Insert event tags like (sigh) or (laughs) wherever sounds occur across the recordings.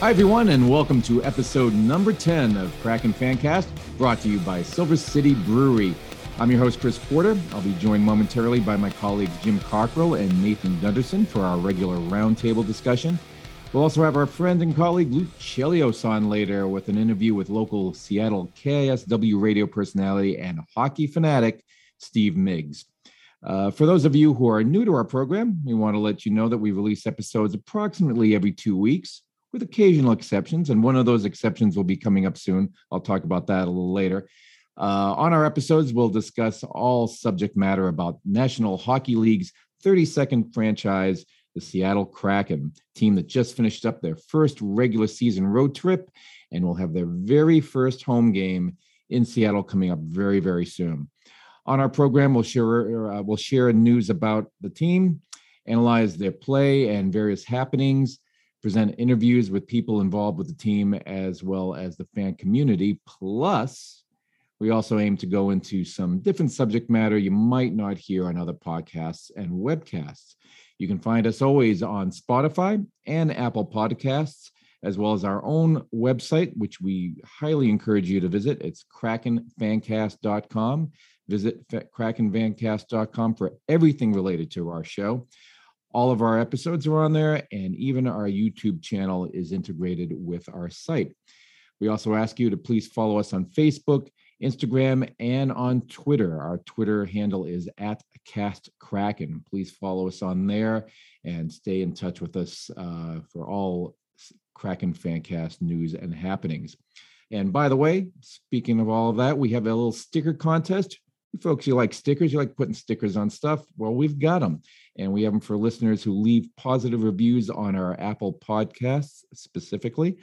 Hi, everyone, and welcome to episode number 10 of Kraken Fancast, brought to you by Silver City Brewery. I'm your host, Chris Porter. I'll be joined momentarily by my colleagues Jim Cockrell and Nathan Gunderson for our regular roundtable discussion. We'll also have our friend and colleague Luke Chelios on later with an interview with local Seattle KISW radio personality and hockey fanatic Steve Miggs. Uh, for those of you who are new to our program, we want to let you know that we release episodes approximately every two weeks with occasional exceptions. And one of those exceptions will be coming up soon. I'll talk about that a little later. Uh, on our episodes, we'll discuss all subject matter about National Hockey League's 32nd franchise, the Seattle Kraken, team that just finished up their first regular season road trip and will have their very first home game in Seattle coming up very, very soon. On our program, we'll share uh, we'll share news about the team, analyze their play and various happenings, present interviews with people involved with the team as well as the fan community. Plus, we also aim to go into some different subject matter you might not hear on other podcasts and webcasts. You can find us always on Spotify and Apple Podcasts, as well as our own website, which we highly encourage you to visit. It's krakenfancast.com. Visit krakenfancast.com for everything related to our show. All of our episodes are on there, and even our YouTube channel is integrated with our site. We also ask you to please follow us on Facebook, Instagram, and on Twitter. Our Twitter handle is at Cast Kraken. Please follow us on there and stay in touch with us uh, for all Kraken Fancast news and happenings. And by the way, speaking of all of that, we have a little sticker contest. Folks, you like stickers, you like putting stickers on stuff. Well, we've got them and we have them for listeners who leave positive reviews on our Apple podcasts specifically.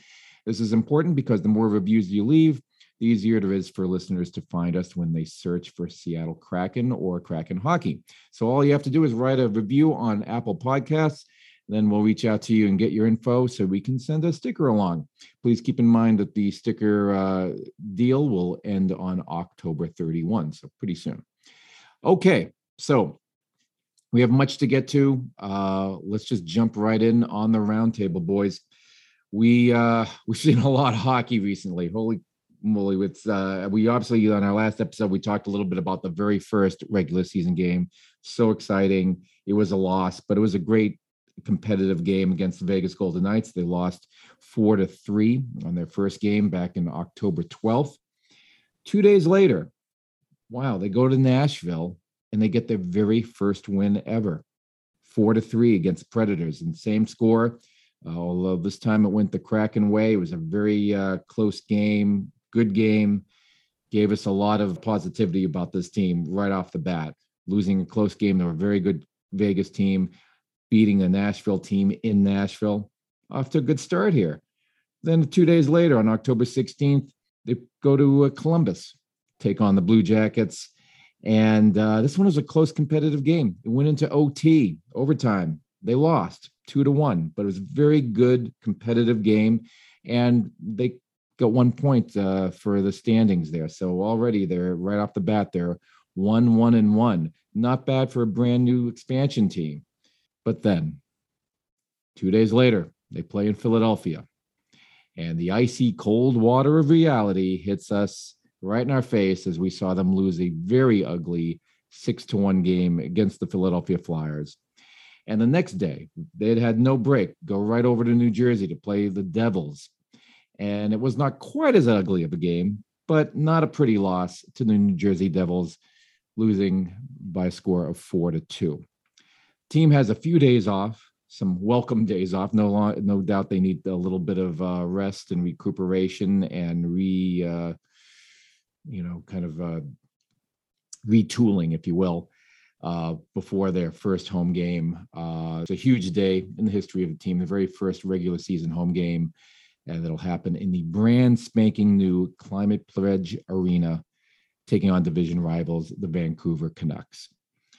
This is important because the more reviews you leave, the easier it is for listeners to find us when they search for Seattle Kraken or Kraken hockey. So all you have to do is write a review on Apple Podcasts. Then we'll reach out to you and get your info so we can send a sticker along. Please keep in mind that the sticker uh, deal will end on October 31, so pretty soon. Okay, so we have much to get to. Uh, let's just jump right in on the roundtable, boys. We uh, (laughs) we've seen a lot of hockey recently. Holy moly! With uh, we obviously on our last episode we talked a little bit about the very first regular season game. So exciting! It was a loss, but it was a great competitive game against the Vegas Golden Knights. They lost four to three on their first game back in October twelfth. Two days later, wow, they go to Nashville and they get their very first win ever, four to three against Predators, and same score. Uh, although this time it went the Kraken way, it was a very uh, close game, good game. Gave us a lot of positivity about this team right off the bat. Losing a close game, they're a very good Vegas team, beating a Nashville team in Nashville. Off to a good start here. Then two days later, on October 16th, they go to uh, Columbus, take on the Blue Jackets and uh, this one was a close competitive game. It went into OT, overtime. They lost two to one, but it was a very good competitive game. And they got one point uh, for the standings there. So already they're right off the bat, they're one, one, and one. Not bad for a brand new expansion team. But then two days later, they play in Philadelphia. And the icy cold water of reality hits us right in our face as we saw them lose a very ugly six to one game against the Philadelphia Flyers. And the next day, they had no break, go right over to New Jersey to play the Devils. And it was not quite as ugly of a game, but not a pretty loss to the New Jersey Devils, losing by a score of four to two. Team has a few days off, some welcome days off. No, long, no doubt they need a little bit of uh, rest and recuperation and re uh, you know, kind of uh, retooling, if you will, uh, before their first home game. Uh, it's a huge day in the history of the team, the very first regular season home game, and that'll happen in the brand spanking new Climate Pledge Arena, taking on division rivals, the Vancouver Canucks.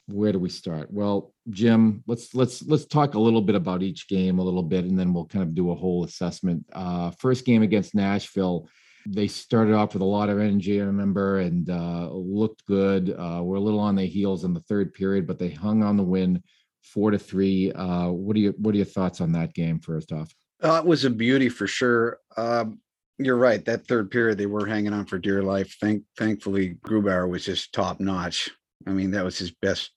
Where do we start? Well, Jim, let's let's let's talk a little bit about each game a little bit, and then we'll kind of do a whole assessment. Uh, first game against Nashville they started off with a lot of energy, I remember, and uh, looked good. Uh, we're a little on their heels in the third period, but they hung on the win, four to three. Uh, what are you What are your thoughts on that game? First off, Uh, it was a beauty for sure. Um, you're right. That third period, they were hanging on for dear life. Thank, thankfully, Grubauer was just top notch. I mean, that was his best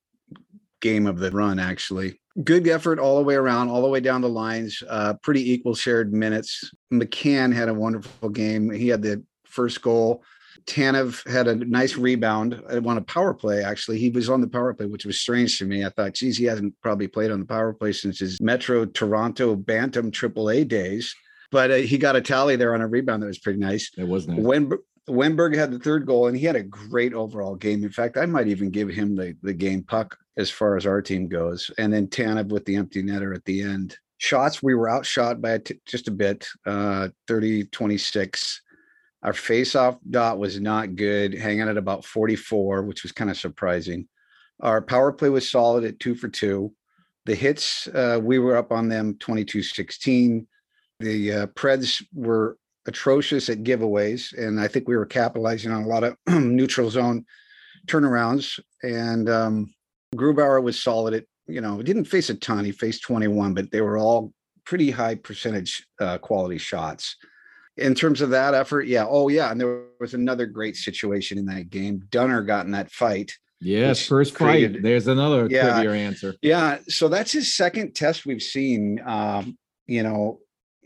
game of the run, actually. Good effort all the way around, all the way down the lines. Uh, pretty equal shared minutes. McCann had a wonderful game. He had the first goal. Tanev had a nice rebound. I want a power play, actually. He was on the power play, which was strange to me. I thought, geez, he hasn't probably played on the power play since his Metro Toronto Bantam AAA days. But uh, he got a tally there on a rebound that was pretty nice. It was nice. When Wennberg had the third goal, and he had a great overall game. In fact, I might even give him the, the game puck as far as our team goes. And then Tanev with the empty netter at the end. Shots, we were outshot by just a bit, uh, 30 26. Our face-off dot was not good, hanging at about 44, which was kind of surprising. Our power play was solid at two for two. The hits, uh, we were up on them 22 16. The uh, Preds were atrocious at giveaways, and I think we were capitalizing on a lot of (clears throat) neutral zone turnarounds. And um, Grubauer was solid at, you know, didn't face a ton. He faced 21, but they were all pretty high percentage uh, quality shots in terms of that effort, yeah. Oh, yeah. And there was another great situation in that game. Dunner got in that fight. Yes, first created, fight. There's another yeah, trivia answer. Yeah. So that's his second test we've seen. Um, you know,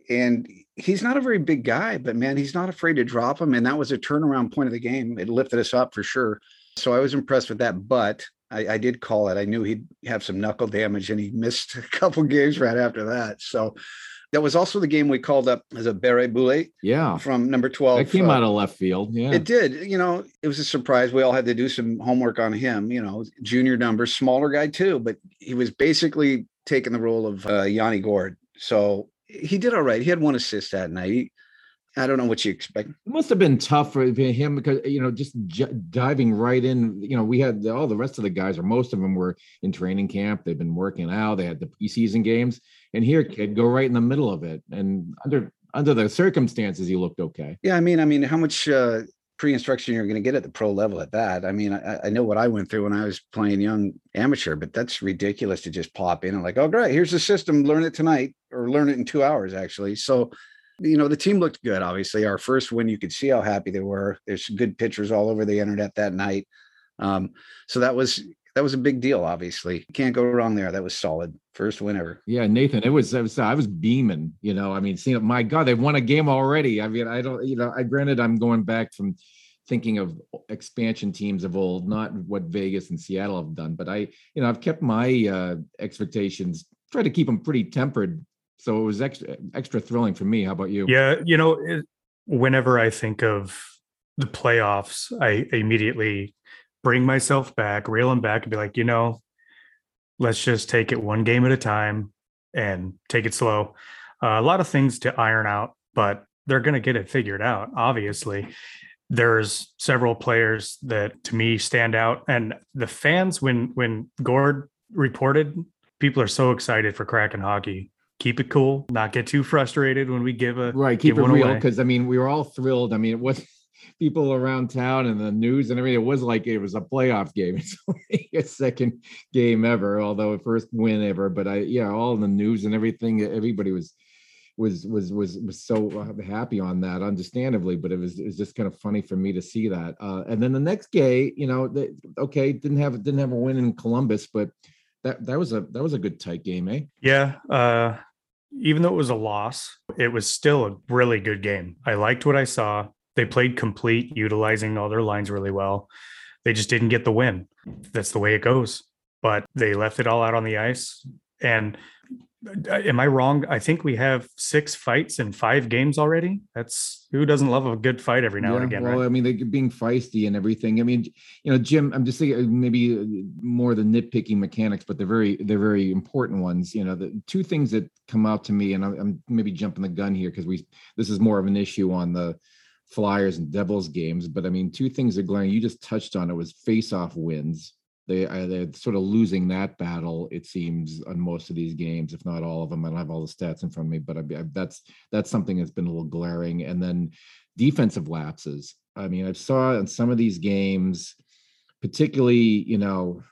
and he's not a very big guy, but man, he's not afraid to drop him. And that was a turnaround point of the game. It lifted us up for sure. So I was impressed with that. But I, I did call it. I knew he'd have some knuckle damage, and he missed a (laughs) couple games right after that. So that was also the game we called up as a Barré-Boulet. Yeah. From number 12. That came uh, out of left field. Yeah. It did. You know, it was a surprise. We all had to do some homework on him, you know, junior number, smaller guy too, but he was basically taking the role of uh, Yanni Gourde. So he did all right. He had one assist that night. He, I don't know what you expect. It must have been tough for him because you know just j- diving right in. You know, we had all the rest of the guys, or most of them, were in training camp. They've been working out. They had the preseason games, and here, kid, go right in the middle of it. And under under the circumstances, he looked okay. Yeah, I mean, I mean, how much uh, pre-instruction you're going to get at the pro level at that? I mean, I, I know what I went through when I was playing young amateur, but that's ridiculous to just pop in and like, oh, great, here's the system. Learn it tonight, or learn it in two hours, actually. So you know, the team looked good. Obviously, our first win, you could see how happy they were. There's good pictures all over the internet that night. Um, so that was that was a big deal. Obviously, can't go wrong there. That was solid. First win ever. Yeah, Nathan, it was, it was I was beaming. You know, I mean, seeing my God, they've won a game already. I mean, I don't, you know, I granted I'm going back from thinking of expansion teams of old, not what Vegas and Seattle have done, but I, you know, I've kept my uh, expectations, try to keep them pretty tempered so it was extra extra thrilling for me. How about you? Yeah, you know, it, whenever I think of the playoffs, I immediately bring myself back, reel them back, and be like, you know, let's just take it one game at a time and take it slow. Uh, a lot of things to iron out, but they're going to get it figured out. Obviously, there's several players that to me stand out, and the fans when when Gourde reported, people are so excited for Kraken hockey keep it cool, not get too frustrated when we give a right. Keep it real because I mean we were all thrilled. I mean it was (laughs) people around town and the news and everything. It was like it was a playoff game. (laughs) It's only a second game ever, although a first win ever. But I yeah, all the news and everything. Everybody was was was was was so uh, happy on that understandably but it was it was just kind of funny for me to see that uh, and then the next game you know they, okay didn't have didn't have a win in columbus but that that was a that was a good tight game, eh? Yeah. Uh, even though it was a loss, it was still a really good game. I liked what I saw. They played complete, utilizing all their lines really well. They just didn't get the win. That's the way it goes. But they left it all out on the ice. And am I wrong? I think we have six fights in five games already. That's who doesn't love a good fight every now yeah, and again. Well, right? I mean, they being feisty and everything. I mean, you know, Jim, I'm just thinking uh, maybe uh, more the nitpicking mechanics, but they're very they're very important ones. You know, the two things that come out to me, and I'm, I'm maybe jumping the gun here because we this is more of an issue on the Flyers and Devils games. But I mean, two things that Glenn, you just touched on it was face-off wins they uh, they're sort of losing that battle it seems on most of these games if not all of them i don't have all the stats in front of me but I, I, that's that's something that's been a little glaring and then defensive lapses i mean i saw in some of these games particularly you know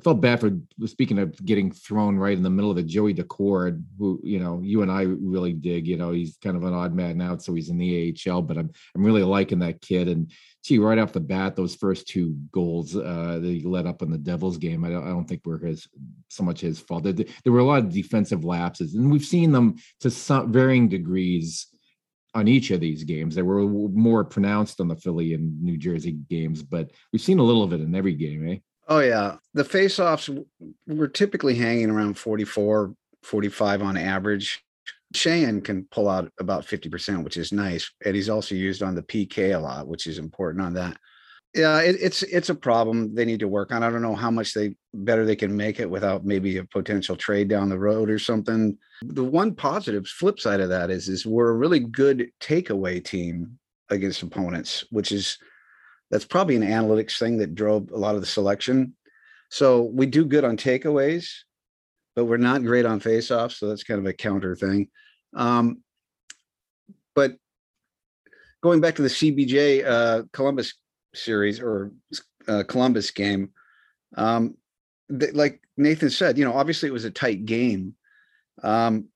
I felt bad for speaking of getting thrown right in the middle of the Joey Daccord, who you know you and I really dig. You know, he's kind of an odd man out, so he's in the AHL, but I'm I'm really liking that kid. And gee, right off the bat, those first two goals uh, that he let up in the Devils game, I don't, I don't think were his so much his fault. There, there were a lot of defensive lapses, and we've seen them to some varying degrees on each of these games. They were more pronounced on the Philly and New Jersey games, but we've seen a little of it in every game, eh? Oh yeah, the face-offs were typically hanging around 44, 45 on average. Sheahan can pull out about 50%, which is nice. And he's also used on the PK a lot, which is important on that. Yeah, it, it's it's a problem they need to work on. I don't know how much they better they can make it without maybe a potential trade down the road or something. The one positive flip side of that is is we're a really good takeaway team against opponents, which is that's probably an analytics thing that drove a lot of the selection. So we do good on takeaways, but we're not great on faceoffs. So that's kind of a counter thing. Um, but going back to the CBJ uh, Columbus series or uh, Columbus game, um, th- like Nathan said, you know, obviously it was a tight game, um,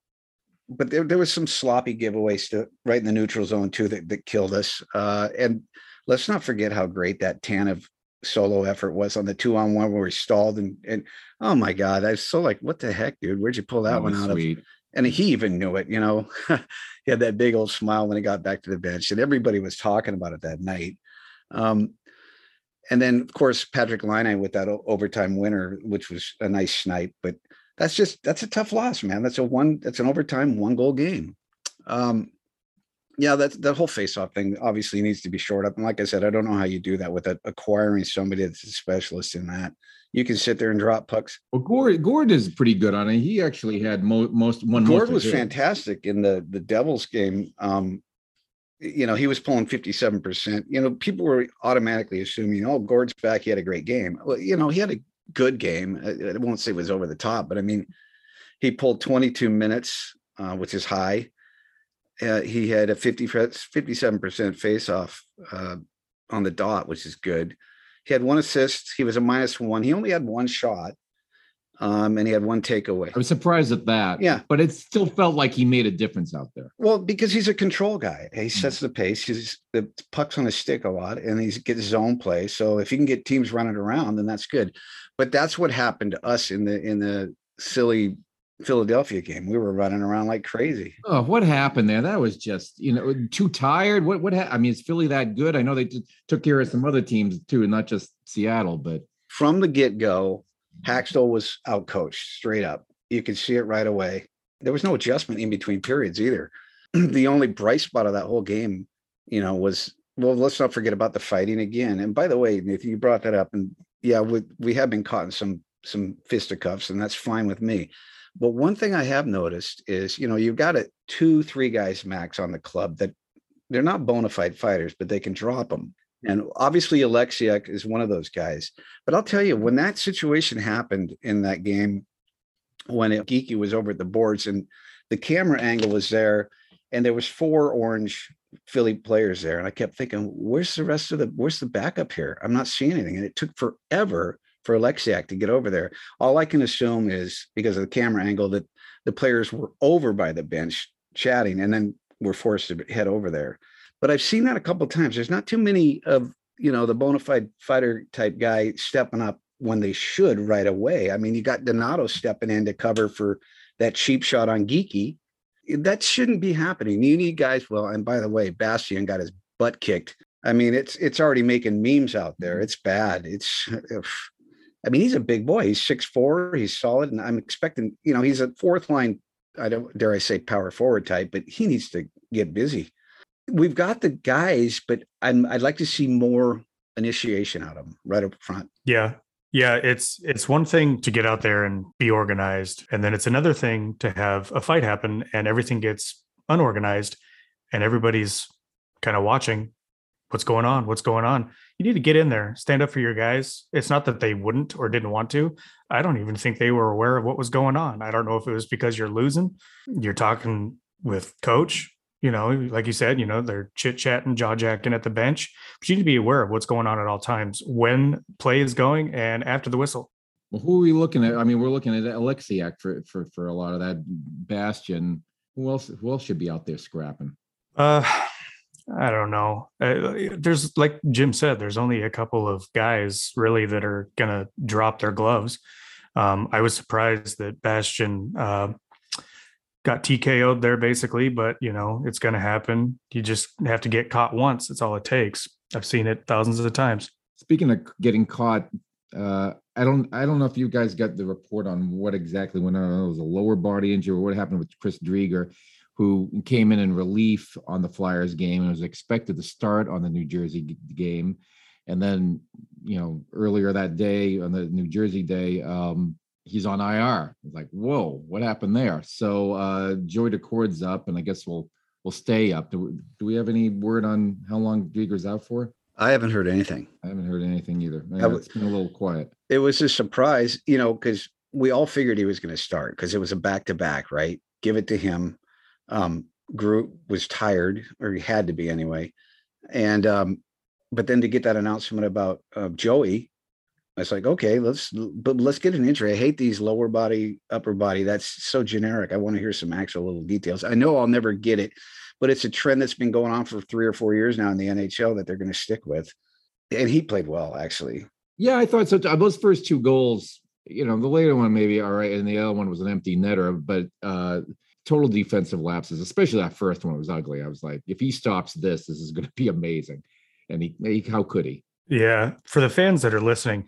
but there there was some sloppy giveaways to right in the neutral zone too that that killed us. Uh, and let's not forget how great that Tanev solo effort was on the two on one where he stalled and and oh my god, I was so like, what the heck, dude? Where'd you pull that, that one out sweet. of? And he even knew it, you know. (laughs) he had that big old smile when he got back to the bench, and everybody was talking about it that night. Um, and then of course Patrik Laine with that overtime winner, which was a nice snipe, but that's just that's a tough loss, man. That's a one that's an overtime one goal game. Um, yeah, that that whole face-off thing obviously needs to be shored up. And like I said, I don't know how you do that with a, acquiring somebody that's a specialist in that. You can sit there and drop pucks. Well, Gourde, Gourde is pretty good on it. He actually had mo- most one. Gourde was fantastic in the the Devils game. Um, you know, he was pulling 57%. You know, people were automatically assuming, oh, Gourde's back. He had a great game. Well, you know, he had a good game. I, I won't say it was over the top, but I mean, he pulled 22 minutes, uh, which is high. Uh, he had a 50, 57% face off uh, on the dot, which is good. He had one assist. He was a minus one. He only had one shot um, and he had one takeaway. I was surprised at that. Yeah, but it still felt like he made a difference out there. Well, because he's a control guy. He hmm. sets the pace. He's the pucks on his stick a lot, and he gets zone play. So if he can get teams running around, then that's good. But that's what happened to us in the in the silly Philadelphia game. We were running around like crazy. Oh, what happened there? That was just you know too tired. What what? Ha- I mean, is Philly that good? I know they took care of some other teams too, and not just Seattle, but from the get go Hakstol was outcoached straight up. You could see it right away. There was no adjustment in between periods either. (clears throat) the only bright spot of that whole game, you know, was well, let's not forget about the fighting again. And by the way, Nathan, you brought that up, and yeah, we we have been caught in some some fisticuffs, and that's fine with me. But one thing I have noticed is, you know, you've got a two, three guys max on the club that they're not bona fide fighters, but they can drop them. And obviously, Oleksiak is one of those guys. But I'll tell you, when that situation happened in that game, when it, Geekie was over at the boards and the camera angle was there, and there was four orange Philly players there, and I kept thinking, "Where's the rest of the? Where's the backup here? I'm not seeing anything." And it took forever for Oleksiak to get over there. All I can assume is because of the camera angle that the players were over by the bench chatting, and then were forced to head over there. But I've seen that a couple times. There's not too many of you know the bona fide fighter type guy stepping up when they should right away. I mean, you got Donato stepping in to cover for that cheap shot on Geekie. That shouldn't be happening. You need guys. Well, and by the way, Bastian got his butt kicked. I mean, it's it's already making memes out there. It's bad. It's (sighs) I mean, he's a big boy. He's six four. He's solid, and I'm expecting. You know, he's a fourth line. I don't dare I say power forward type, but he needs to get busy we've got the guys, but I'm, I'd like to see more initiation out of them right up front. Yeah. Yeah, it's it's one thing to get out there and be organized, and then it's another thing to have a fight happen and everything gets unorganized, and everybody's kind of watching what's going on, what's going on. You need to get in there, stand up for your guys. It's not that they wouldn't or didn't want to. I don't even think they were aware of what was going on. I don't know if it was because you're losing, you're talking with coach, you know, like you said, you know, they're chit chatting, jaw jacking at the bench. But you need to be aware of what's going on at all times when play is going and after the whistle. Well, who are we looking at? I mean, we're looking at Oleksiak for for for a lot of that. Bastian. Who else? Who else should be out there scrapping? Uh, I don't know. Uh, there's like Jim said, there's only a couple of guys really that are gonna drop their gloves. Um, I was surprised that Bastian uh, got TKO'd there basically, but you know it's gonna happen. You just have to get caught once. That's all it takes. I've seen it thousands of times. Speaking of getting caught, uh, I don't I don't know if you guys got the report on what exactly went on. It was a lower body injury or what happened with Chris Driedger who came in in relief on the Flyers game and was expected to start on the New Jersey game. And then, you know, earlier that day on the New Jersey day, um, he's on IR. It's like, whoa, what happened there? So uh, Joey Daccord's up, and I guess we'll we'll stay up. Do we, do we have any word on how long Driedger's out for? I haven't heard anything. I haven't heard anything either. Yeah, it's been a little quiet. It was a surprise, you know, because we all figured he was going to start because it was a back to back, right? Give it to him um, Groot was tired, or he had to be anyway. And um, but then to get that announcement about uh, Joey, I was like, okay, let's but let's get an injury. I hate these lower body, upper body. That's so generic. I want to hear some actual little details. I know I'll never get it, but it's a trend that's been going on for three or four years now in the NHL that they're going to stick with. And he played well, actually. Yeah, I thought so. Those first two goals, you know, the later one maybe all right, and the other one was an empty netter, but uh total defensive lapses, especially that first one was ugly. I was like, if he stops this, this is going to be amazing. And he, he, how could he? Yeah. For the fans that are listening,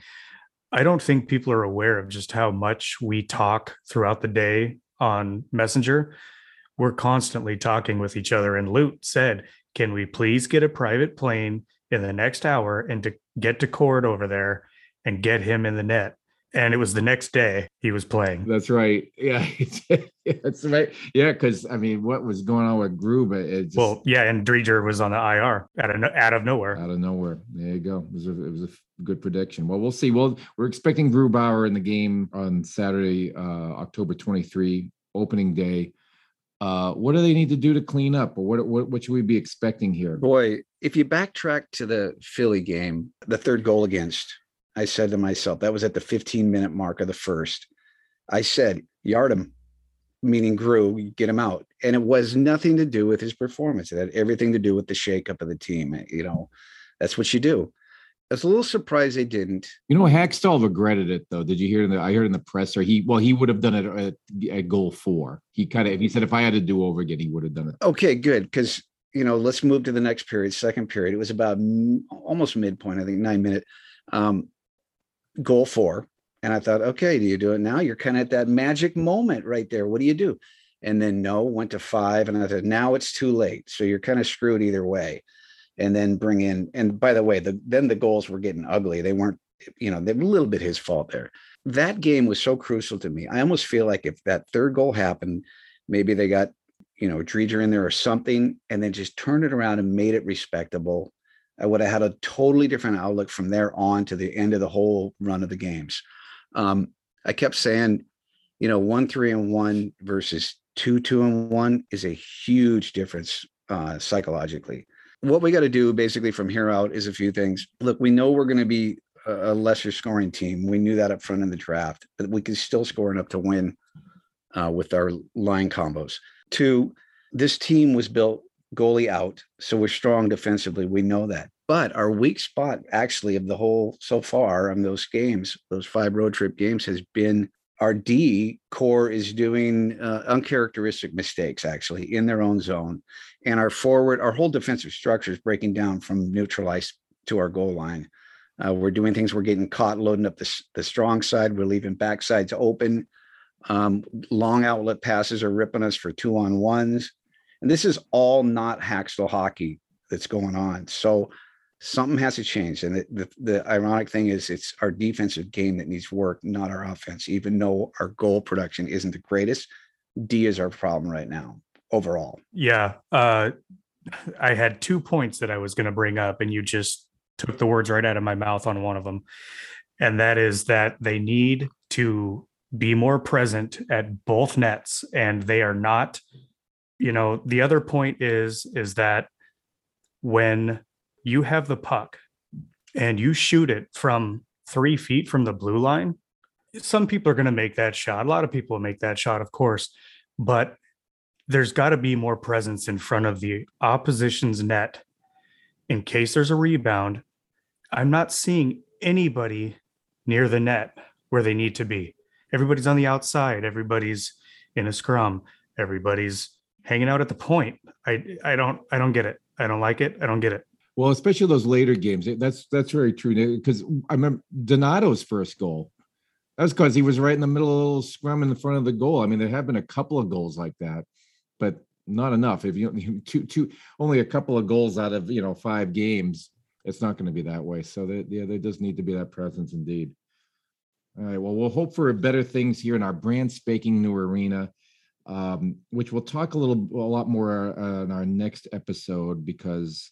I don't think people are aware of just how much we talk throughout the day on Messenger. We're constantly talking with each other. And Lute said, Can we please get a private plane in the next hour and to get Daccord over there and get him in the net? And it was the next day he was playing. That's right. (laughs) Yeah, (laughs) that's right. Yeah, because I mean, what was going on with Grube? It just, well, yeah, and Driedger was on the IR out of out of nowhere. Out of nowhere. There you go. It was a, it was a good prediction. Well, we'll see. Well, we're expecting Grubauer in the game on Saturday, uh, October 23, opening day. Uh, what do they need to do to clean up, or what, what what should we be expecting here? Boy, if you backtrack to the Philly game, the third goal against I said to myself, that was at the 15 minute mark of the first. I said, yard him, meaning grew, get him out. And it was nothing to do with his performance. It had everything to do with the shakeup of the team. You know, that's what you do. I was a little surprised they didn't. You know, Hakstol regretted it though. Did you hear? In the, I heard in the press, or He well, he would have done it at, at goal four. He kind of he said if I had to do over again, he would have done it. Okay, good because you know let's move to the next period, second period. It was about almost midpoint, I think nine minute. Um, goal four. And I thought, okay, do you do it now? You're kind of at that magic moment right there. What do you do? And then no, went to five. And I said, now it's too late. So you're kind of screwed either way. And then bring in, and by the way, the then the goals were getting ugly. They weren't, you know, they're a little bit his fault there. That game was so crucial to me. I almost feel like if that third goal happened, maybe they got, you know, Driedger in there or something, and then just turned it around and made it respectable I would have had a totally different outlook from there on to the end of the whole run of the games. Um, I kept saying, you know, one, three, and one versus two, two, and one is a huge difference uh, psychologically. What we got to do basically from here out is a few things. Look, we know we're going to be a lesser scoring team. We knew that up front in the draft, but we can still score enough to win uh, with our line combos. Two, this team was built goalie out. So we're strong defensively. We know that. But our weak spot, actually, of the whole so far on those games, those five road trip games, has been our D core is doing uh, uncharacteristic mistakes, actually, in their own zone. And our forward, our whole defensive structure is breaking down from neutralized to our goal line. Uh, we're doing things, we're getting caught loading up the, the strong side, we're leaving backsides open. Um, long outlet passes are ripping us for two on ones. And this is all not Hakstol hockey that's going on. So something has to change. And the, the, the, ironic thing is, it's our defensive game that needs work, not our offense. Even though our goal production isn't the greatest, D is our problem right now overall. Yeah. Uh, I had two points that I was going to bring up, and you just took the words right out of my mouth on one of them. And that is that they need to be more present at both nets, and they are not you know the other point is is that when you have the puck and you shoot it from three feet from the blue line some people are going to make that shot. A lot of people make that shot, of course, but there's got to be more presence in front of the opposition's net in case there's a rebound. I'm not seeing anybody near the net where they need to be. Everybody's on the outside, everybody's in a scrum, everybody's hanging out at the point. I I don't I don't get it. I don't like it. I don't get it. Well, especially those later games. That's that's very true. Because I remember Donato's first goal. That's because he was right in the middle of a little scrum in the front of the goal. I mean, there have been a couple of goals like that, but not enough. If you (laughs) two two only a couple of goals out of you know five games, it's not going to be that way. So there, yeah, there does need to be that presence indeed. All right. Well, we'll hope for better things here in our brand spanking new arena um, which we'll talk a little a lot more uh, in our next episode because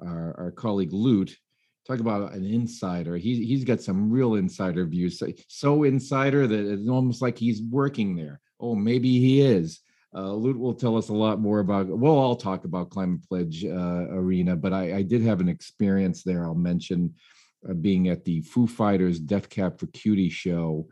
our, our colleague Lute talk about an insider. He he's got some real insider views. So, so insider that it's almost like he's working there. Oh, maybe he is. Uh, will tell us a lot more about. We'll all talk about Climate Pledge uh, Arena, but I, I, did have an experience there. I'll mention uh, being at the Foo Fighters Death Cab for Cutie show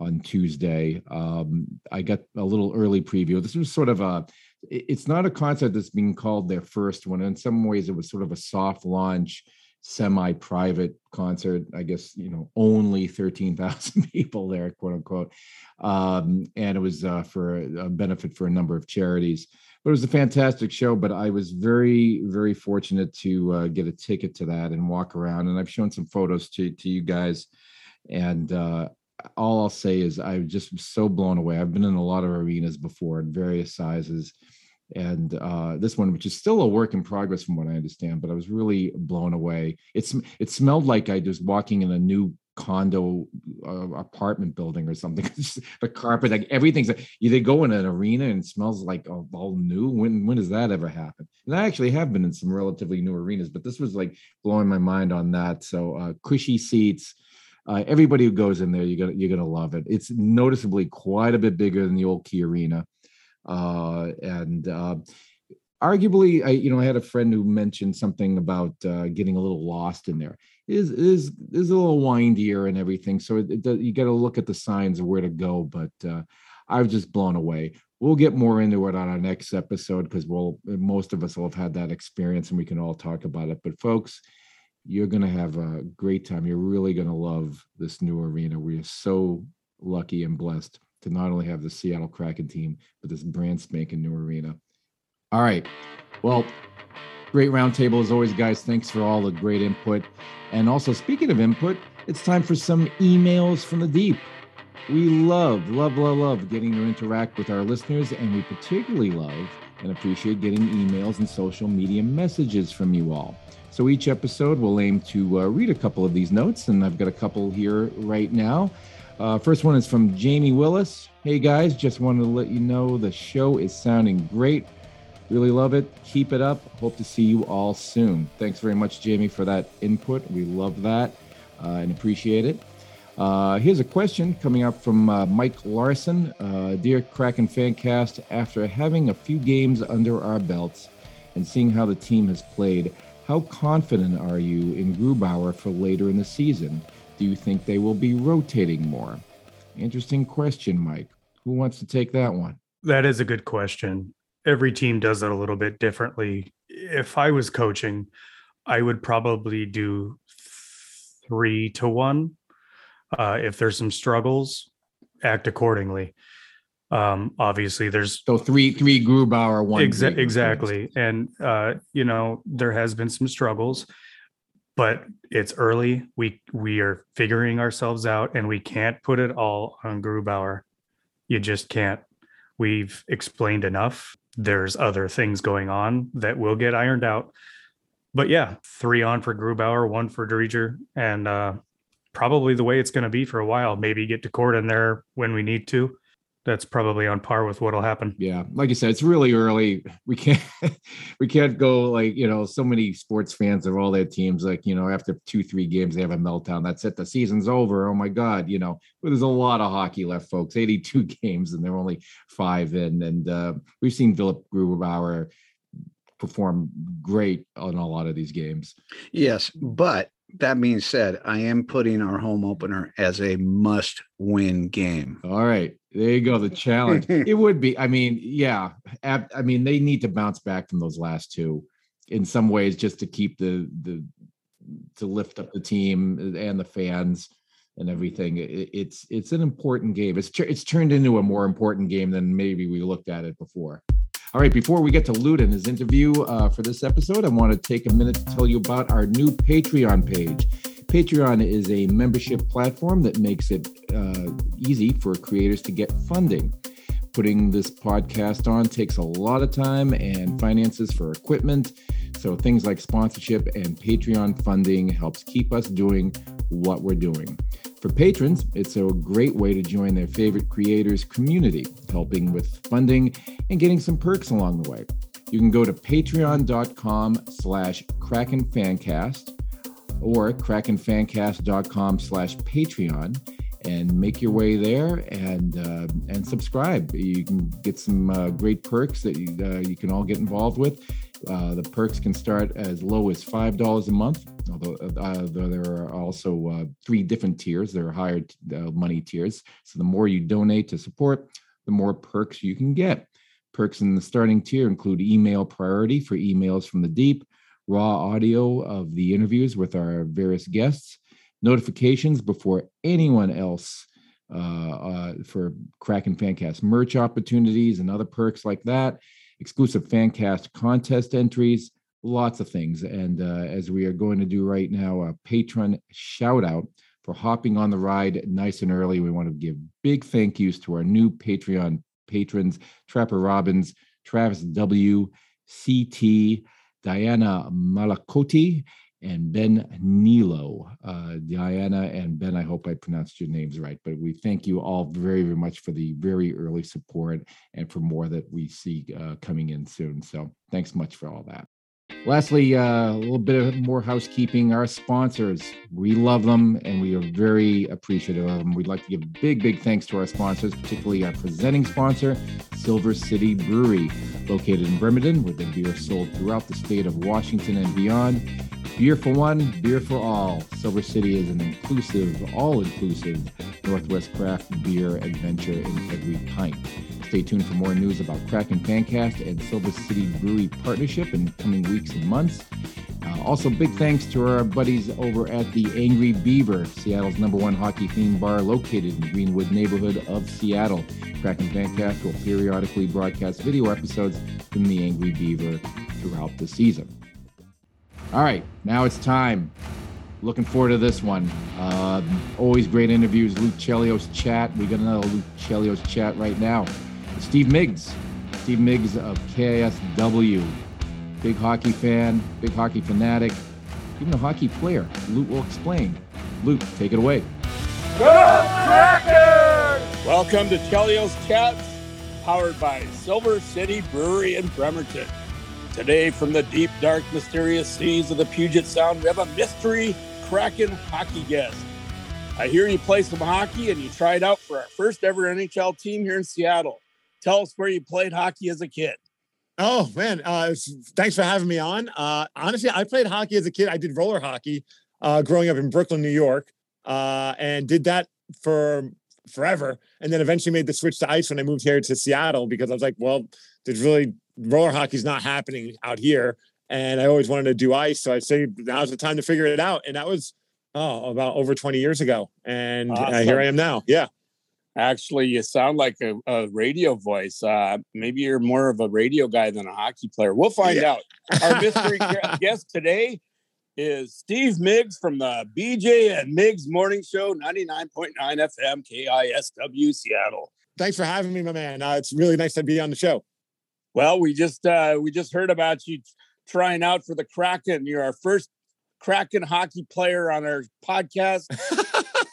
on Tuesday. Um, I got a little early preview. This was sort of a, it's not a concert that's being called their first one. In some ways, it was sort of a soft launch, semi private concert. I guess, you know, only 13,000 (laughs) people there, quote unquote. Um, and it was uh, for a benefit for a number of charities. But it was a fantastic show. But I was very, very fortunate to uh, get a ticket to that and walk around. And I've shown some photos to, to you guys. And uh, all I'll say is I'm just so blown away. I've been in a lot of arenas before in various sizes, and uh, this one, which is still a work in progress from what I understand, but I was really blown away. It's it smelled like I was walking in a new condo uh, apartment building or something. (laughs) the carpet, like everything's you go in an arena and it smells like all, all, new. When when does that ever happen? And I actually have been in some relatively new arenas, but this was like blowing my mind on that. So uh, cushy seats uh, everybody who goes in there, you're gonna you're gonna love it. It's noticeably quite a bit bigger than the old Key Arena, uh, and uh, arguably, I you know I had a friend who mentioned something about uh, getting a little lost in there. It is is is a little windier and everything, so it, it, you got to look at the signs of where to go. But uh, I was just blown away. We'll get more into it on our next episode because we'll most of us will have had that experience and we can all talk about it. But folks you're going to have a great time. You're really going to love this new arena. We are so lucky and blessed to not only have the Seattle Kraken team, but this brand spanking new arena. All right. Well, great roundtable as always, guys. Thanks for all the great input. And also, speaking of input, it's time for some emails from the deep. We love, love, love, love getting to interact with our listeners, and we particularly love and appreciate getting emails and social media messages from you all. So each episode we'll aim to uh, read a couple of these notes, and I've got a couple here right now. Uh, first one is from Jamie Willis. Hey guys, just wanted to let you know the show is sounding great. Really love it. Keep it up. Hope to see you all soon. Thanks very much, Jamie, for that input. We love that uh, and appreciate it. Uh, here's a question coming up from uh, Mike Larson. Uh, Dear Kraken Fancast, after having a few games under our belts and seeing how the team has played, how confident are you in Grubauer for later in the season? Do you think they will be rotating more? Interesting question, Mike. Who wants to take that one? That is a good question. Every team does it a little bit differently. If I was coaching, I would probably do three to one. Uh, if there's some struggles, act accordingly. Um, obviously, there's so three three Grubauer one exa- exactly, and uh, you know there has been some struggles, but it's early. We we are figuring ourselves out, and we can't put it all on Grubauer. You just can't. We've explained enough. There's other things going on that will get ironed out. But yeah, three on for Grubauer, one for Driedger, and uh, probably the way it's going to be for a while. Maybe get Daccord in there when we need to that's probably on par with what'll happen. Yeah, like you said, it's really early. We can't (laughs) we can't go like you know so many sports fans of all their teams like you know after two three games they have a meltdown. That's it. The season's over. Oh my god, you know. But there's a lot of hockey left, folks. 82 (laughs) games and they're only five in, and uh, we've seen Philipp Grubauer perform great on a lot of these games. Yes, but That being said, I am putting our home opener as a must win game. All right. There you go. The challenge. (laughs) it would be. I mean, yeah. I mean, they need to bounce back from those last two in some ways just to keep the the to lift up the team and the fans and everything. it's it's an important game. It's it's turned into a more important game than maybe we looked at it before. All right, before we get to Lute and his interview uh, for this episode, I want to take a minute to tell you about our new Patreon page. Patreon is a membership platform that makes it uh, easy for creators to get funding. Putting this podcast on takes a lot of time and finances for equipment. So things like sponsorship and Patreon funding helps keep us doing what we're doing. For patrons, it's a great way to join their favorite creators community, helping with funding and getting some perks along the way. You can go to patreon.com slash krakenfancast or krakenfancast.com slash patreon and make your way there and uh, and subscribe. You can get some uh, great perks that you, uh, you can all get involved with. Uh, the perks can start as low as five dollars a month, although, uh, there are also uh, three different tiers. There are higher uh, money tiers. So the more you donate to support, the more perks you can get. Perks in the starting tier include email priority for emails from the deep, raw audio of the interviews with our various guests, notifications before anyone else uh, for Kraken Fancast merch opportunities and other perks like that exclusive fan cast contest entries, lots of things. And uh, as we are going to do right now, a patron shout out for hopping on the ride nice and early. We want to give big thank yous to our new Patreon patrons Trapper Robbins, Travis W., CT, Diana Malakoti, and Ben Nilo. Uh, Diana and Ben, I hope I pronounced your names right, but we thank you all very, very much for the very early support and for more that we see uh, coming in soon. So thanks much for all that. Lastly, uh, a little bit of more housekeeping. Our sponsors, we love them and we are very appreciative of them. We'd like to give big, big thanks to our sponsors, particularly our presenting sponsor, Silver City Brewery, located in Bremerton, where the beer is sold throughout the state of Washington and beyond. Beer for one, beer for all. Silver City is an inclusive, all inclusive Northwest craft beer adventure in every pint. Stay tuned for more news about Kraken Fancast and Silver City Brewery partnership in coming weeks and months. Uh, also, big thanks to our buddies over at the Angry Beaver, Seattle's number one hockey themed bar located in the Greenwood neighborhood of Seattle. Kraken Fancast will periodically broadcast video episodes from the Angry Beaver throughout the season. All right, now it's time. Looking forward to this one. Uh, always great interviews. Luke Chelios chat. We got another Luke Chelios chat right now. Steve Miggs, Steve Miggs of KISW, big hockey fan, big hockey fanatic, even a hockey player. Luke will explain. Luke, take it away. Welcome to Chelios Chats, powered by Silver City Brewery in Bremerton. Today, from the deep, dark, mysterious seas of the Puget Sound, we have a mystery Kraken hockey guest. I hear you play some hockey and you tried out for our first ever NHL team here in Seattle. Tell us where you played hockey as a kid. Oh man, uh, thanks for having me on. Uh, honestly, I played hockey as a kid. I did roller hockey uh, growing up in Brooklyn, New York, uh, and did that for forever. And then eventually made the switch to ice when I moved here to Seattle because I was like, well, there's really roller hockey's not happening out here. And I always wanted to do ice. So I say now's the time to figure it out. And that was oh about over 20 years ago. And awesome. uh, here I am now. Yeah. Actually, you sound like a, a radio voice. Uh, maybe you're more of a radio guy than a hockey player. We'll find yeah. out. Our mystery (laughs) guest today is Steve Miggs from the BJ and Miggs Morning Show, 99.9 FM, KISW, Seattle. Thanks for having me, my man. Uh, it's really nice to be on the show. Well, we just uh, we just heard about you trying out for the Kraken. You're our first Kraken hockey player on our podcast. (laughs)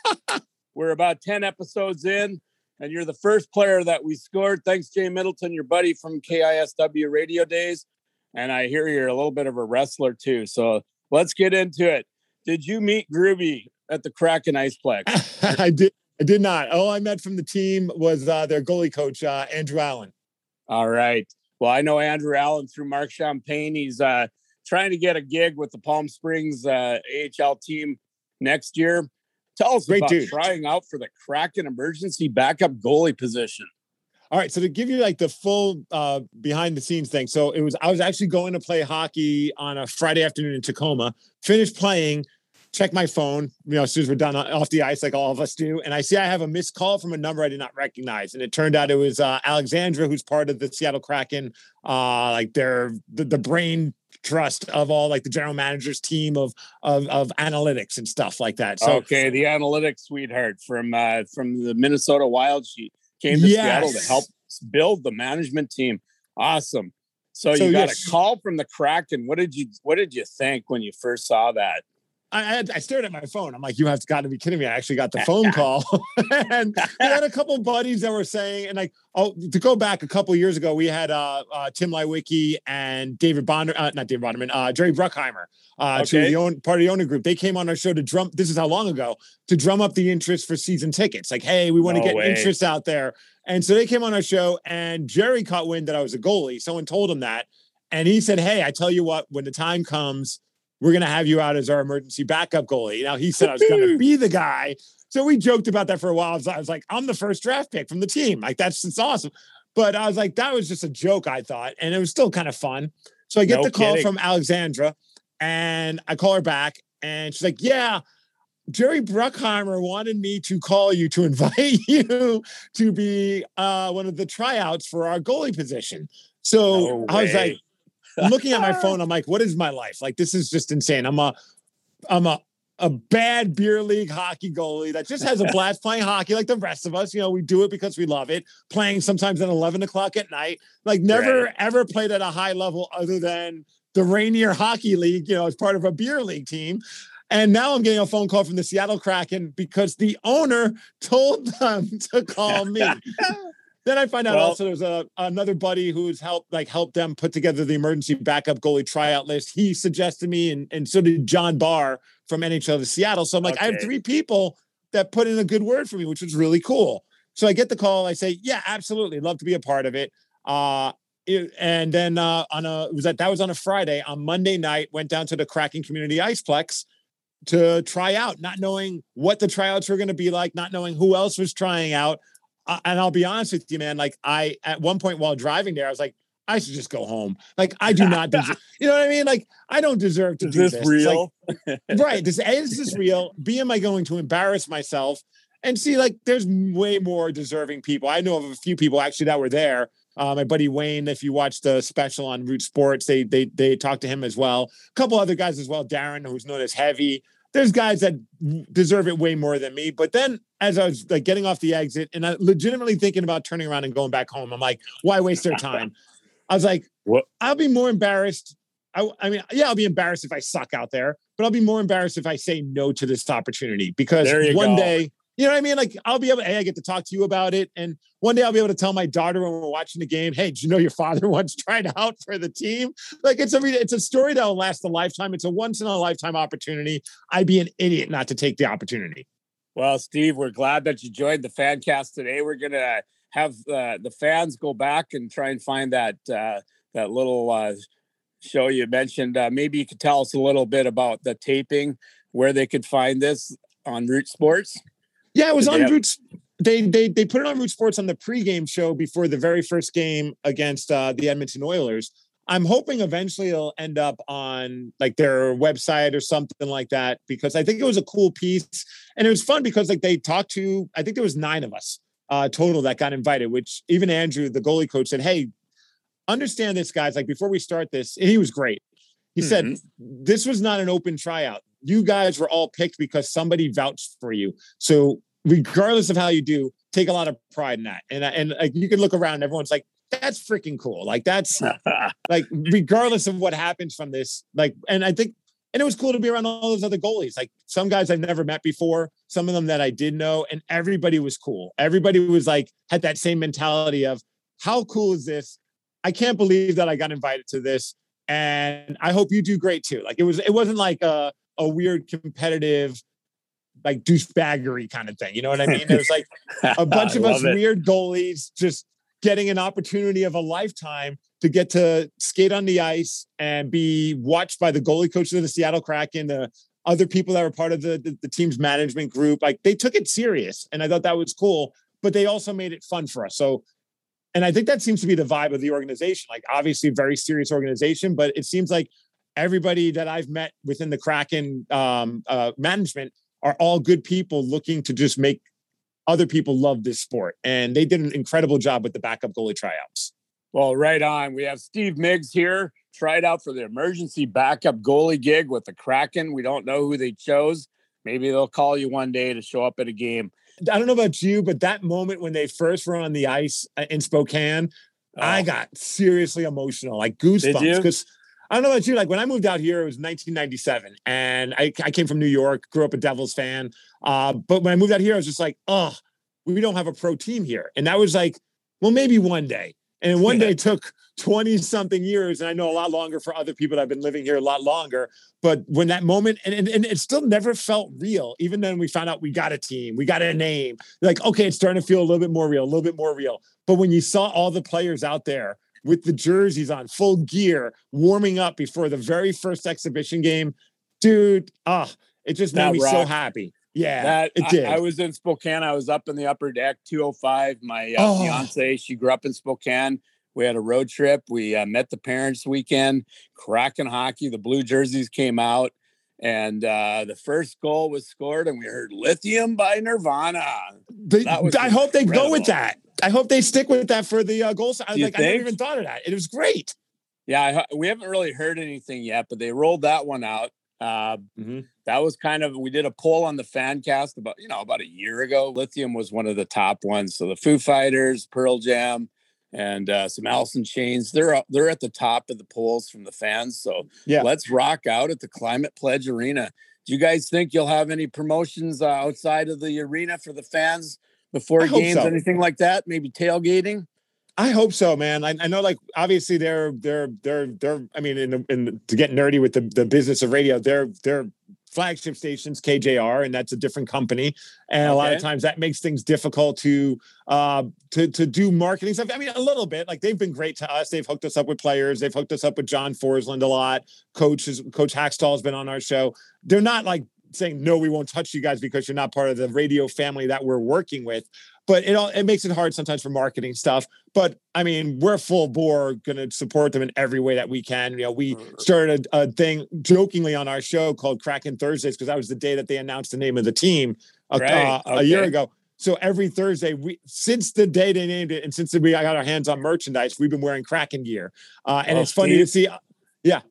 We're about 10 episodes in, and you're the first player that we scored. Thanks, Jay Middleton, your buddy from KISW Radio Days. And I hear you're a little bit of a wrestler too. So let's get into it. Did you meet Groovy at the Kraken Iceplex? (laughs) I did. I did not. All I met from the team was uh, their goalie coach, uh, Andrew Allen. All right. Well, I know Andrew Allen through Mark Champagne. He's uh, trying to get a gig with the Palm Springs uh, AHL team next year. Tell us Great about dude. trying out for the Kraken emergency backup goalie position. All right, so to give you like the full uh, behind the scenes thing, so it was I was actually going to play hockey on a Friday afternoon in Tacoma. Finished playing, check my phone, you know, as soon as we're done uh, off the ice, like all of us do, and I see I have a missed call from a number I did not recognize, and it turned out it was uh, Alexandra, who's part of the Seattle Kraken, uh, like they're the, the brain trust of all like the general manager's team of of of analytics and stuff like that. So okay, the analytics sweetheart from uh, from the Minnesota Wild. She came to Seattle to help build the management team. Awesome. So, So, you got yes. a call from the Kraken. What did you What did you think when you first saw that? I, I, I stared at my phone. I'm like, you have got to be kidding me. I actually got the (laughs) phone call. (laughs) and we had a couple of buddies that were saying, and like, oh, to go back a couple of years ago, we had uh, uh, Tim Leiweke and David Bonder, uh, not David Bonderman, uh, Jerry Bruckheimer, uh, to the own part of the owner group. They came on our show to drum, this is how long ago, to drum up the interest for season tickets. Like, hey, we want to No get way. interest out there. And so they came on our show, and Jerry caught wind that I was a goalie. Someone told him that. And he said, Hey, I tell you what, when the time comes, we're going to have you out as our emergency backup goalie. Now, he said I was going to be the guy. So we joked about that for a while. I was, I was like, I'm the first draft pick from the team. Like, that's it's awesome. But I was like, that was just a joke, I thought. And it was still kind of fun. So I get No the call kidding. from Alexandra and I call her back and she's like, Yeah, Jerry Bruckheimer wanted me to call you to (laughs) invite you to be uh, one of the tryouts for our goalie position. So No I was way. Looking at my phone, I'm like, what is my life? Like, this is just insane. I'm a, I'm a, a bad beer league hockey goalie that just has a blast playing hockey like the rest of us. You know, we do it because we love it. Playing sometimes at 11 o'clock at night. Like, never Right. ever played at a high level other than the Rainier Hockey League, you know, as part of a beer league team. And now I'm getting a phone call from the Seattle Kraken because the owner told them (laughs) to call me. (laughs) then I find out Well- also there's a another buddy who's helped like helped them put together the emergency backup goalie tryout list. He suggested me, and, and so did John Barr from NHL to Seattle. So I'm like, I have three people that put in a good word for me, which was really cool. So I get the call. I say, yeah, absolutely, love to be a part of it. Uh, it- and then uh, on a was that that was on a Friday. On Monday night, went down to the Kraken Community Iceplex to try out, not knowing what the tryouts were going to be like, not knowing who else was trying out. And I'll be honest with you, man. Like I, at one point while driving there, I was like, I should just go home. Like I do not, deserve, (laughs) you know what I mean? Like I don't deserve to Is do this this. It's like, real? right. This A, (laughs) is this real? B, am I going to embarrass myself? And see, like, there's way more deserving people. I know of a few people actually that were there. Uh, my buddy Wayne, if you watch the special on Root Sports, they they they talked to him as well. A couple other guys as well. Darren, who's known as Heavy. There's guys that deserve it way more than me. But then, as I was like getting off the exit, and I legitimately thinking about turning around and going back home, I'm like, why waste their time? I was like, What- I'll be more embarrassed I, I mean, yeah, I'll be embarrassed if I suck out there, but I'll be more embarrassed if I say no to this opportunity because one go. day, you know what I mean? Like I'll be able, hey, I get to talk to you about it. And one day I'll be able to tell my daughter when we're watching the game, hey, did you know your father (laughs) once tried out for the team? Like it's a it's a story that will last a lifetime. It's a once in a lifetime opportunity. I'd be an idiot not to take the opportunity. Well, Steve, we're glad that you joined the fan cast today. We're gonna have uh, the fans go back and try and find that uh, that little uh, show you mentioned. Uh, maybe you could tell us a little bit about the taping, where they could find this on Root Sports. Yeah, it was on Roots. They they they put it on Root Sports on the pregame show before the very first game against uh, the Edmonton Oilers. I'm hoping eventually it'll end up on like their website or something like that because I think it was a cool piece and it was fun because like they talked to I think there was nine of us uh, total that got invited. Which even Andrew, the goalie coach, said, "Hey, understand this, guys. Like before we start this, and he was great. He said this was not an open tryout. You guys were all picked because somebody vouched for you. So regardless of how you do, take a lot of pride in that. And uh, and like you can look around, everyone's like, that's freaking cool. Like that's (laughs) like regardless of what happens from this, like, and I think. And it was cool to be around all those other goalies. Like some guys I've never met before, some of them that I did know, and everybody was cool. Everybody was like had that same mentality of how cool is this? I can't believe that I got invited to this and I hope you do great too. Like it was, it wasn't like a a weird competitive, like douchebaggery kind of thing. You know what I mean? It was like a (laughs) bunch of us it. weird goalies just getting an opportunity of a lifetime to get to skate on the ice and be watched by the goalie coaches of the Seattle Kraken, the other people that were part of the, the, the team's management group. Like they took it serious, and I thought that was cool. But they also made it fun for us. So, and I think that seems to be the vibe of the organization. Like obviously, very serious organization, but it seems like everybody that I've met within the Kraken um, uh, management are all good people looking to just make other people love this sport. And they did an incredible job with the backup goalie tryouts. Well, right on. We have Steve Miggs here, tried out for the emergency backup goalie gig with the Kraken. We don't know who they chose. Maybe they'll call you one day to show up at a game. I don't know about you, but that moment when they first were on the ice uh, in Spokane, oh. I got seriously emotional, like goosebumps. Because I don't know about you, like when I moved out here, it was 1997, and I, I came from New York, grew up a Devils fan. Uh, but when I moved out here, I was just like, oh, we don't have a pro team here, and that was like, well, maybe one day. And one day took 20 something years. And I know a lot longer for other people that have been living here a lot longer. But when that moment, and, and, and it still never felt real, even then we found out we got a team, we got a name. Like, okay, it's starting to feel a little bit more real, a little bit more real. But when you saw all the players out there with the jerseys on, full gear, warming up before the very first exhibition game, dude, ah, it just made me rock. so happy. Yeah, that it did. I, I, was in Spokane. I was up in the upper deck, 205. My uh, oh. fiance, she grew up in Spokane. We had a road trip. We uh, met the parents weekend. Kraken hockey. The blue jerseys came out, and uh, the first goal was scored, and we heard "Lithium" by Nirvana. They, I incredible. hope they go with that. I hope they stick with that for the uh, goals. I, like, I never even thought of that. It was great. Yeah, I, we haven't really heard anything yet, but they rolled that one out. Uh, mm-hmm. That was kind of we did a poll on the fan cast about you know about a year ago. Lithium was one of the top ones. So the Foo Fighters, Pearl Jam, and uh, some Alice in Chains. They're they're at the top of the polls from the fans. So yeah, let's rock out at the Climate Pledge Arena. Do you guys think you'll have any promotions uh, outside of the arena for the fans before I games, so. anything like that? Maybe tailgating. I hope so, man. I, I know, like obviously they're they're they're they're. I mean, in, the, in the, to get nerdy with the, the business of radio, they're they're flagship stations KJR, and that's a different company. And okay. a lot of times that makes things difficult to uh, to to do marketing stuff. I mean, a little bit. Like they've been great to us. They've hooked us up with players. They've hooked us up with John Forslund a lot. Coach is, Coach Hakstol has been on our show. They're not like saying no, we won't touch you guys because you're not part of the radio family that we're working with but it all it makes it hard sometimes for marketing stuff. But I mean, we're full bore going to support them in every way that we can. You know, we started a, a thing jokingly on our show called Kraken Thursdays because that was the day that they announced the name of the team a, right. uh, okay. a year ago. So every Thursday, we since the day they named it, and since we got our hands on merchandise, we've been wearing Kraken gear, uh, and oh, it's funny Steve. to see. Uh, yeah,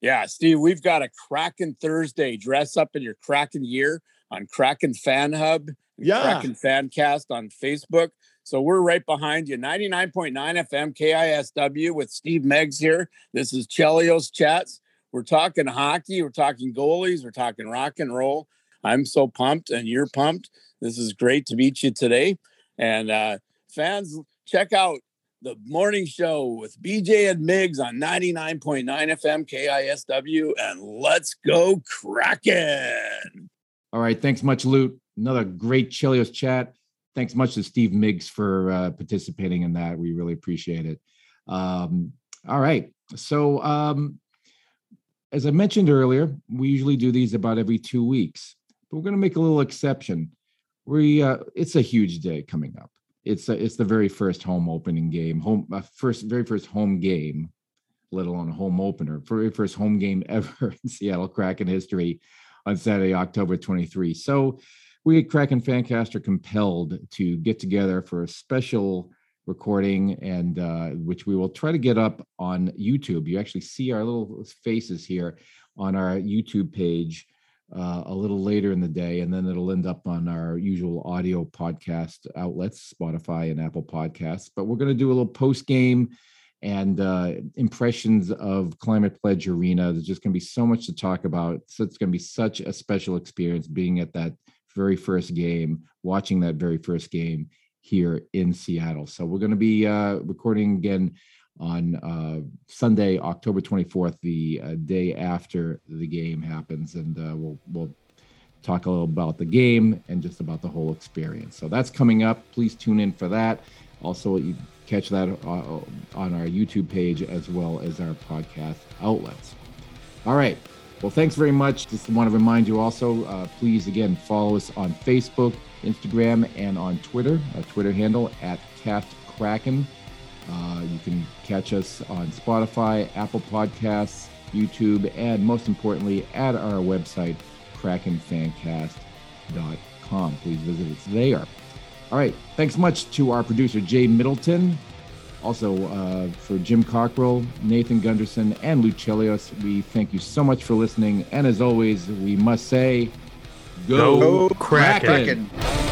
yeah, Steve, we've got a Kraken Thursday. Dress up in your Kraken year on Kraken Fan Hub yeah. Kraken Fancast on Facebook. So we're right behind you. 99.9 FM KISW with Steve Miggs here. This is Chelios Chats. We're talking hockey, we're talking goalies, we're talking rock and roll. I'm so pumped and you're pumped. This is great to meet you today. And uh, fans, check out the morning show with BJ and Miggs on 99.9 FM KISW and let's go Kraken. All right. Thanks much, Lute another great Chelios chat. Thanks much to Steve Miggs for uh, participating in that. We really appreciate it. Um, all right. So, um, as I mentioned earlier, we usually do these about every two weeks, but we're going to make a little exception. We uh, it's a huge day coming up. It's a, it's the very first home opening game, home uh, first very first home game, let alone a home opener, very first home game (laughs) ever in Seattle Kraken history on Saturday, October 23. So we at Kraken Fancast are compelled to get together for a special recording and uh, which we will try to get up on YouTube. You actually see our little faces here on our YouTube page uh, a little later in the day, and then it'll end up on our usual audio podcast outlets, Spotify and Apple Podcasts. But we're going to do a little post game and uh, impressions of Climate Pledge Arena. There's just going to be so much to talk about. So it's going to be such a special experience being at that very first game, watching that very first game here in Seattle. So we're going to be uh, recording again on uh, Sunday, October 24th, the uh, day after the game happens, and uh, we'll we'll talk a little about the game and just about the whole experience. So that's coming up. Please tune in for that. Also, you catch that uh, on our YouTube page as well as our podcast outlets. All right. Well, thanks very much. Just want to remind you also, uh, please again follow us on Facebook, Instagram, and on Twitter. Our Twitter handle at Cast Kraken. Uh, you can catch us on Spotify, Apple Podcasts, YouTube, and most importantly, at our website, krakenfancast.com. Please visit us there. All right. Thanks much to our producer, Jay Middleton. Also, uh, for Jim Cockrell, Nathan Gunderson, and Lucelios, we thank you so much for listening. And as always, we must say, Go Go Kraken. Kraken.